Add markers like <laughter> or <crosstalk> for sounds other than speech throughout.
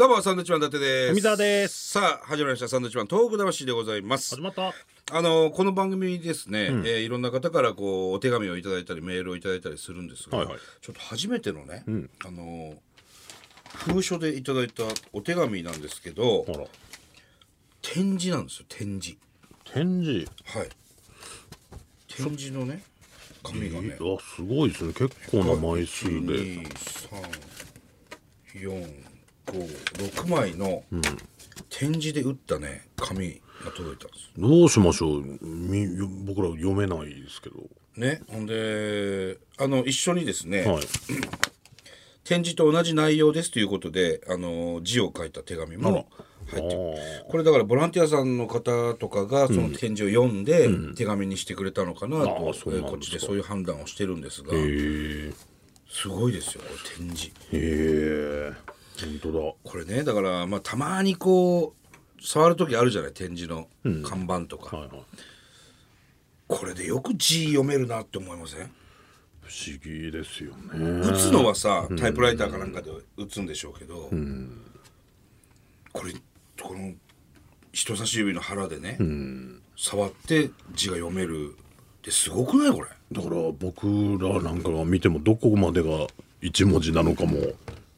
どうもサンドウィッチマン伊達です。富澤です。さあ始まりました。サンドウィッチマン東北魂でございます。始まった。あのこの番組ですね、えーいろんな方からこうお手紙をいただいたりメールをいただいたりするんですが、はいはい。ちょっと初めてのね、あの封書でいただいたお手紙なんですけどあら。展示なんですよ展示。展示？はい。展示のね紙がね。あすごいですね。結構な枚数で12345枚の展示で打ったね紙が届いたんです。どうしましょう。み僕ら読めないですけど。ねほんであの一緒にですね、はい。<clears throat> 展示と同じ内容ですということであの字を書いた手紙も入ってる。これだからボランティアさんの方とかがその展示を読んで手紙にしてくれたのかなと、うなんえーこっちでそういう判断をしてるんですが。すごいですよこれ展示。へえ本当これねだからまあたまにこう触る時あるじゃない？展示の看板とか、だはいはい。これでよく字読めるなって思いません？不思議ですよね。打つのはさタイプライターかなんかで打つんでしょうけど、これこの人差し指の腹でね、触って字が読めるってすごくない？これ。だから僕らなんかが見てもどこまでが一文字なのかも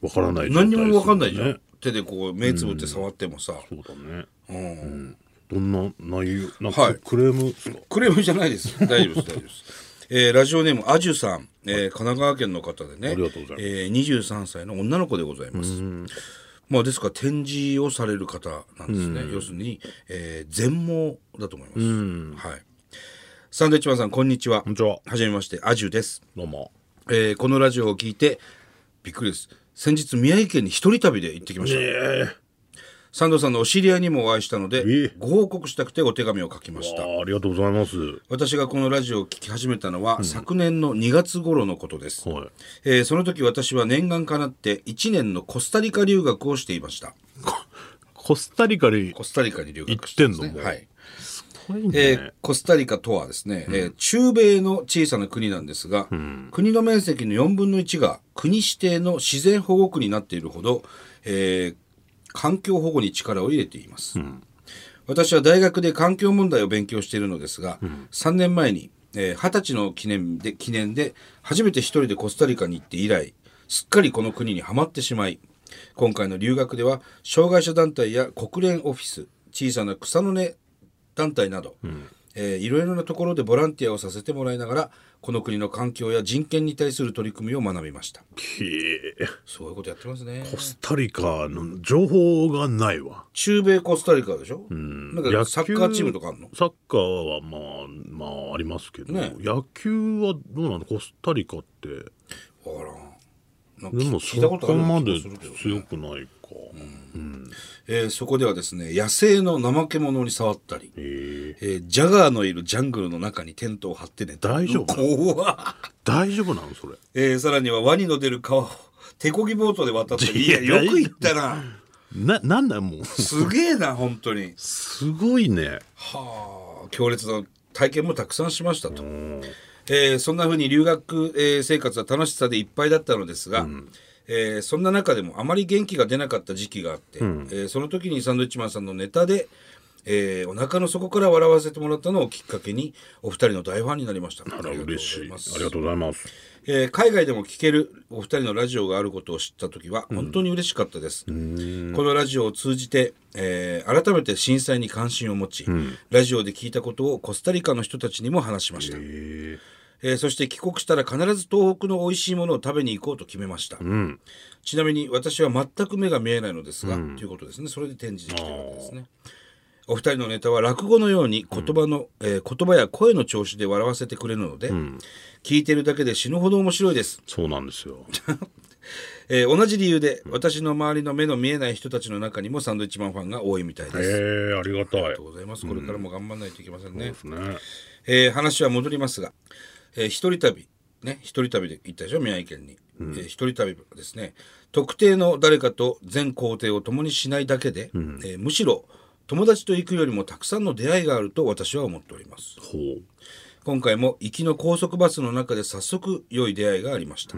わからない状態何にも分かんないじゃん、ね手でこう目つぶって触ってもさ、そうだね。うん。どんな内容？なんはい。かクレームですか？クレームじゃないです。<laughs> 大丈夫です大丈夫です、えーラジオネームアジュさん、えー神奈川県の方でね。ありがとうございます。えー23歳の女の子でございます。まあですから展示をされる方なんですね。要するに、えー全盲だと思います。はい。サンドウィッチマンさんこんにちは。こんにちは。はじめましてアジュです。どうも。えーこのラジオを聞いてびっくりです先日宮城県に一人旅で行ってきました、え。サンドさんのお知り合いにもお会いしたので、えご報告したくてお手紙を書きました。あありがとうございます。私がこのラジオを聞き始めたのは、昨年の2月頃のことです、はい。えーその時私は念願かなって1年のコスタリカ留学をしていました。コスタリカにコスタリカに留学して行ってんの？はいいね、えーコスタリカとはですね、えー中米の小さな国なんですが、国の面積の4分の1が国指定の自然保護区になっているほど、えー環境保護に力を入れています、私は大学で環境問題を勉強しているのですが、3年前にえー二十、歳の記念で記念で初めて一人でコスタリカに行って以来すっかりこの国にはまってしまい今回の留学では障害者団体や国連オフィス小さな草の根団体など、えーいろいろなところでボランティアをさせてもらいながらこの国の環境や人権に対する取り組みを学びました。へえ。そういうことやってますね。コスタリカの情報がないわ。中米コスタリカでしょ、なんかサッカーチームとかあるの？サッカーはまあまあありますけど、ね。野球はどうなの？コスタリカって。わからん。でもそこまで強くないか、えーそこではですね野生の怠け者に触ったり、へええージャガーのいるジャングルの中にテントを張って寝た大丈夫？怖っ。大丈夫なのそれ？えーさらにはワニの出る川を手漕ぎボートで渡ったり。いやよく行ったな。ななんだよもう。すげえな本当に。すごいね。はあ強烈な体験もたくさんしましたと、えーそんな風に留学、えー生活は楽しさでいっぱいだったのですが、えーそんな中でもあまり元気が出なかった時期があって、えーその時にサンドウィッチマンさんのネタで、えーお腹の底から笑わせてもらったのをきっかけにお二人の大ファンになりました。あら嬉しいます。ありがとうございます。えー海外でも聞けるお二人のラジオがあることを知った時は本当に嬉しかったです、このラジオを通じて、えー改めて震災に関心を持ち、ラジオで聞いたことをコスタリカの人たちにも話しました、へええーそして帰国したら必ず東北の美味しいものを食べに行こうと決めました、ちなみに私は全く目が見えないのですが、ということですね。それで展示できてるわけですね。お二人のネタは落語のように言葉の、えー言葉や声の調子で笑わせてくれるので、聞いてるだけで死ぬほど面白いです。そうなんですよ。<laughs> えー同じ理由で私の周りの目の見えない人たちの中にもサンドイッチマンファンが多いみたいです。ありへえありがたい。がとうございます。これからも頑張らないといけませんね。ですね。えー話は戻りますが、えー一人旅。ね一人旅で行ったでしょ？宮城県に、えー一人旅はですね。特定の誰かと全行程を共にしないだけで、えーむしろ友達と行くよりもたくさんの出会いがあると私は思っております。今回も行きの高速バスの中で早速良い出会いがありました、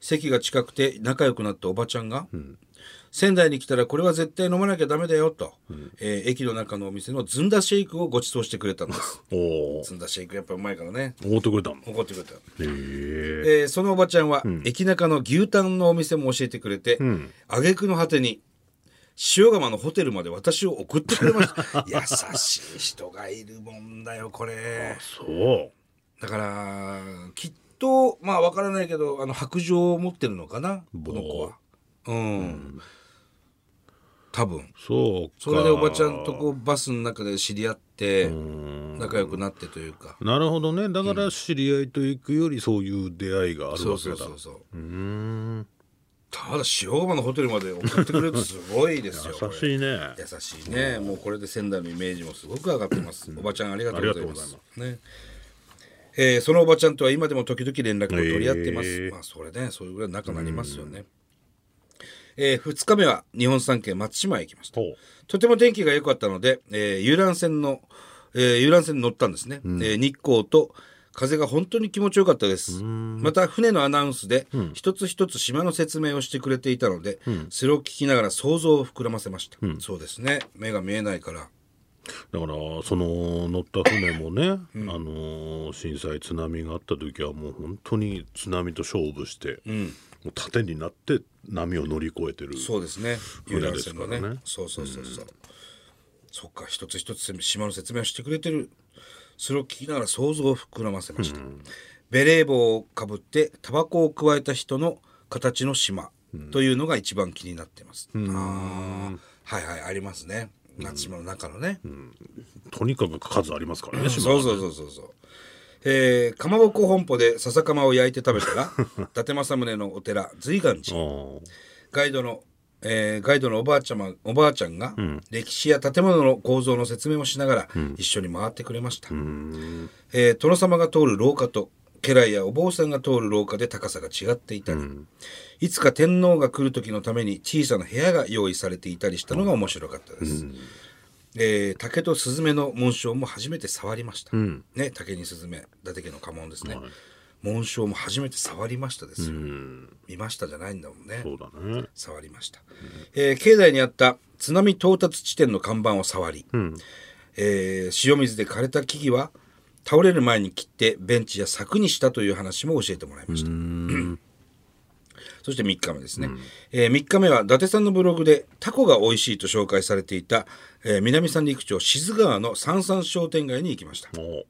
席が近くて仲良くなったおばちゃんが、仙台に来たらこれは絶対飲まなきゃダメだよと、えー駅の中のお店のずんだシェイクをご馳走してくれたんです。おおずんだシェイクやっぱうまいからね。おごってくれたんだへ怒ってくれたええーそのおばちゃんは、駅中の牛タンのお店も教えてくれて、挙句の果てに塩釜のホテルまで私を送ってくれました。<laughs> 優しい人がいるもんだよこれ。そう。だからきっとまあわからないけどあの白状を持ってるのかなこの子は。うん、多分。そうか。それでおばちゃんとこうバスの中で知り合って仲良くなってというか。なるほどね。だから知り合いと行くよりそういう出会いがあるそうわけだ。そうそうそうただ塩釜のホテルまで送ってくれるとすごいですよ優しいね。優しいね。もうこれで仙台のイメージもすごく上がってます、おばちゃんありがとうございます。ね。えーそのおばちゃんとは今でも時々連絡を取り合ってます、へー。まあそれねそういうぐらい仲になりますよね、え2日目は日本三景松島へ行きました。とても天気が良かったので、えー遊覧船の、えー遊覧船に乗ったんですね、えー日光と風が本当に気持ちよかったです。また船のアナウンスで一つ一つ島の説明をしてくれていたので、それを聞きながら想像を膨らませました、そうですね。目が見えないから。だからその乗った船もね、あのー震災津波があった時はもう本当に津波と勝負して、もう盾になって波を乗り越えてるそうですね。遊覧船ですからね。そうそうそうそう、そっか一つ一つ島の説明をしてくれてる。それを聞きながら想像を膨らませました、ベレー帽をかぶってタバコを加えた人の形の島というのが一番気になってます、ああはいはいありますね。松島の中のね、とにかく数ありますからね島そうそうそうそうそうえー、かまぼこ本舗で笹かまを焼いて食べたら <laughs> 伊達政宗のお寺随願寺。ガイドの、えーガイドのおばあちゃまおばあちゃんが、歴史や建物の構造の説明をしながら、一緒に回ってくれました、えー殿様が通る廊下と家来やお坊さんが通る廊下で高さが違っていたり、いつか天皇が来る時のために小さな部屋が用意されていたりしたのが面白かったです、えー竹とスズメの紋章も初めて触りました、ね竹にスズメ伊達家の家紋ですね、紋章も初めて触りましたですよ、見ましたじゃないんだもんね。そうだね。触りました、えー境内にあった津波到達地点の看板を触り、えー塩水で枯れた木々は倒れる前に切ってベンチや柵にしたという話も教えてもらいましたそして3日目ですね、え3日目は伊達さんのブログでタコが美味しいと紹介されていた、えー南三陸町静川の三々商店街に行きました。も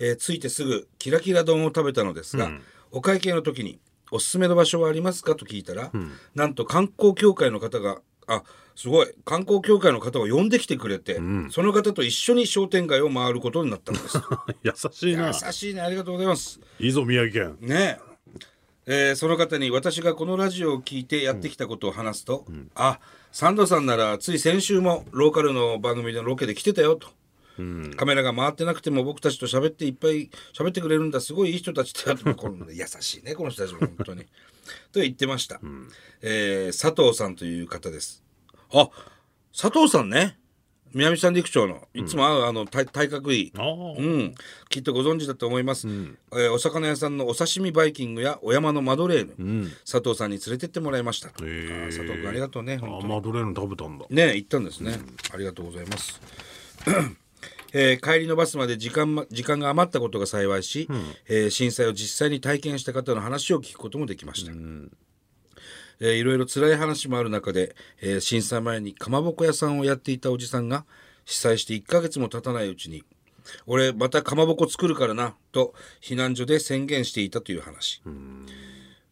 えー着いてすぐキラキラ丼を食べたのですが、お会計の時におすすめの場所はありますかと聞いたら、なんと観光協会の方があすごい観光協会の方を呼んできてくれて、その方と一緒に商店街を回ることになったんです。う <laughs> 優しいな。優しいね。ありがとうございます。いいぞ宮城県。ねええーその方に私がこのラジオを聞いてやってきたことを話すと「あサンドさんならつい先週もローカルの番組でのロケで来てたよ」と。カメラが回ってなくても僕たちと喋っていっぱい喋ってくれるんだすごいいい人たちだと。<laughs> この優しいねこの人たちも本当に。と言ってました、えー佐藤さんという方です。あ佐藤さんね南三陸町のいつも会う、あの体体格いい。うん、きっとご存知だと思います、えーお魚屋さんのお刺身バイキングやお山のマドレーヌ、佐藤さんに連れてってもらいました、あー佐藤君ありがとうねあ本当に。マドレーヌ食べたんだ。ね行ったんですね、ありがとうございます。<clears throat> えー帰りのバスまで時間ま時間が余ったことが幸いし、えー震災を実際に体験した方の話を聞くこともできました、えーいろいろ辛い話もある中で、えー震災前にかまぼこ屋さんをやっていたおじさんが被災して1ヶ月も経たないうちに「俺またかまぼこ作るからな」と避難所で宣言していたという話。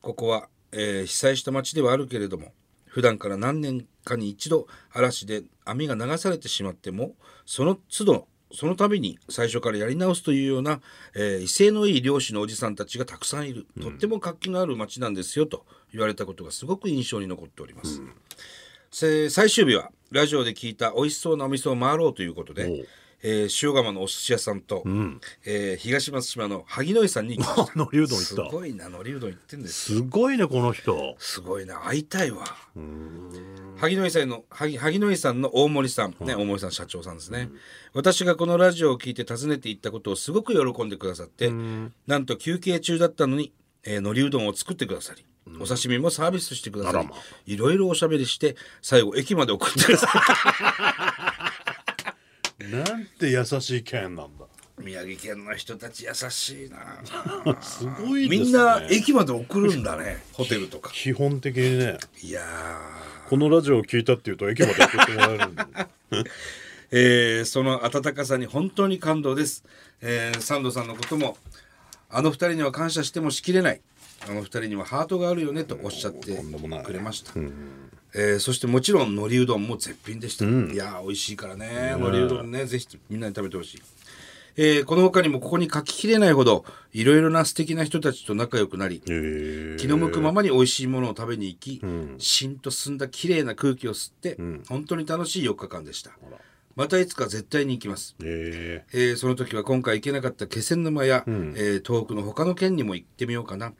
ここは、えー被災した町ではあるけれども普段から何年かに一度嵐で網が流されてしまってもその都度その度に最初からやり直すというような、えー威勢のいい漁師のおじさんたちがたくさんいる、とっても活気のある町なんですよと。言われたことがすごく印象に残っております、せ最終日はラジオで聞いた美味しそうなお店を回ろうということでえー塩釜のお寿司屋さんと、えー東松島の萩野井さんに行きましたどん行すった。ごいな海苔うどん行ってんですよ。すごいねこの人。すごいな会いたいわ。萩野井さんの萩萩野井さんの大森さんね、大森さん社長さんですね、私がこのラジオを聞いて訪ねていったことをすごく喜んでくださって、なんと休憩中だったのに、えー、海苔うどんを作ってくださりお刺身もサービスしてください。まいろいろおしゃべりして最後駅まで送ってくださなんて優しい県なんだ。い宮城県の人たち優しいな。<laughs> すごいですね。みんな駅まで送るんだね。ホテルとか。基本的にね。いやこのラジオを聞いたっていうと駅まで送ってもらえるんで。<laughs> ー、えーその温かさに本当に感動です、えーサンドさんのこともあの二人には感謝してもしきれないあの二人にはハートがあるよねとおっしゃってくれました、えーそしてもちろん海苔うどんも絶品でした、いやー美味しいからね。海苔うどんねぜひみんなに食べてほしい。えーこの他にもここに書ききれないほどいろいろな素敵な人たちと仲良くなりえ気の向くままに美味しいものを食べに行き、しんと澄んだ綺麗な空気を吸って、本当に楽しい4日間でしたまたいつか絶対に行きます、ええーその時は今回行けなかった気仙沼や、えー東北の他の県にも行ってみようかな、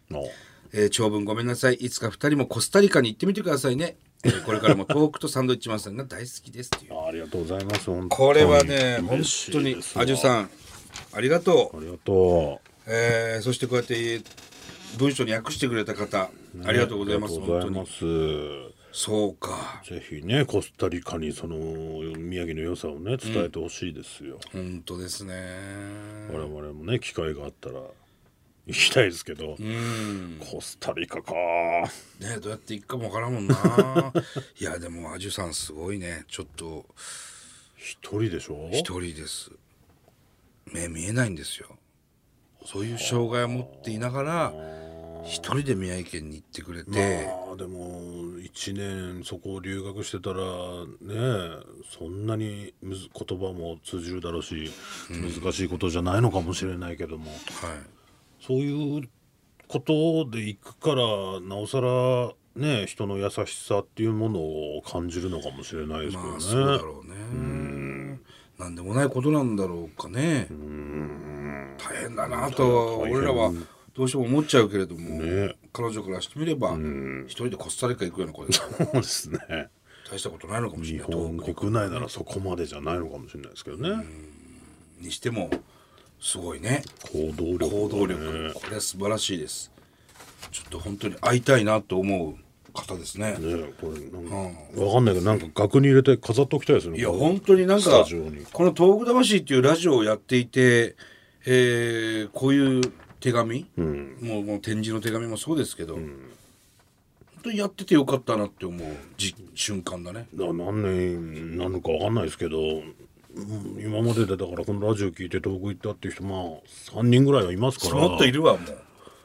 えー長文ごめんなさい。いつか2人もコスタリカに行ってみてくださいね、えーこれからも東北とサンドイッチマンさんが大好きですっていう。ありがとうございます本当に。これはね本当にアジュさんありがとう。ありがとえーそしてこうやって文章に訳してくれた方、うありがとうございます本ます。当にそうか。ぜひねコスタリカにその宮城の良さをね伝えてほしいですよ、本当ですね。我々もね機会があったら行きたいですけど、コスタリカか。ねどうやって行くかもわからんもんな。<laughs> いやでもアジュさんすごいね。ちょっと。一人でしょ？一人です。目見えないんですよ。そういう障害を持っていながら一人で宮城県に行ってくれて、まあでも1年そこを留学してたらねそんなにむず言葉も通じるだろうし、難しいことじゃないのかもしれないけども。はい。そういうことで行くからなおさらね人の優しさっていうものを感じるのかもしれないですけどね。まあそうだろうね。なんでもないことなんだろうかね。大変だなと俺らはどうしても思っちゃうけれども、ね。彼女からしてみれば一人でコスタリカ行くようなことでそうですね。大したことないのかもし日れない。本遠く国内ならそこまでじゃないのかもしれないですけどね。にしてもすごいね。行動力、行動力。これは素晴らしいです。ちょっと本当に会いたいなと思う方ですね。ねこれなんか、わかんないけどなんか額に入れて飾っておきたいですね。いや本当になんスかこの「東北魂」っていうラジオをやっていて、えーこういう手紙、もうもう展示の手紙もそうですけど、本当にやっててよかったなって思う。じ瞬間だね。だ何年なのかわかんないですけど、うん今まででだからこのラジオ聞いて遠く行ったっていう人まあ3人ぐらいはいますから。もっといるわもう。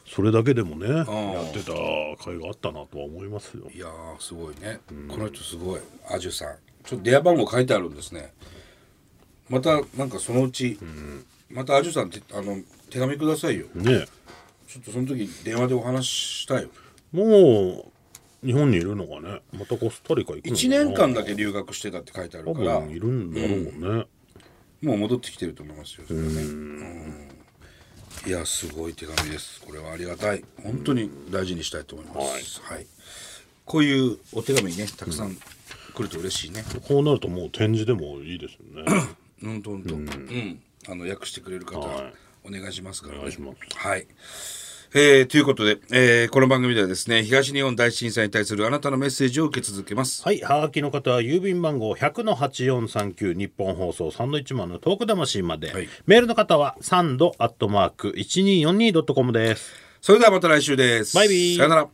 それだけでもねやってた甲斐があったなとは思いますよ。いやーすごいね、この人すごい。アジュさん。ちょっと電話番号書いてあるんですね。またなんかそのうち、またアジュさんってあの手紙くださいよ。ねちょっとその時電話でお話ししたいよ。もう日本にいるのがね。またコスタリカ行くのかな。1年間だけ留学してたって書いてある多から。分いるんだろうね。もう戻ってきてると思いますよそれはね。うん。いやすごい手紙です。これはありがたい。本当に大事にしたいと思います、はい。こういうお手紙ねたくさん来ると嬉しいね、こうなるともう展示でもいいですよね。うん。とんと。うん、あの訳してくれる方、はい。お願いしますからね。お願いします。はい。えーということで、えーこの番組ではですね東日本大震災に対するあなたのメッセージを受け続けます。はい、はがきの方は郵便番号100-8439日本放送サンドイッチマンのトーク魂まで、はい。メールの方はサンドアットマーク 1242.com です。それではまた来週です。バイビー。さよなら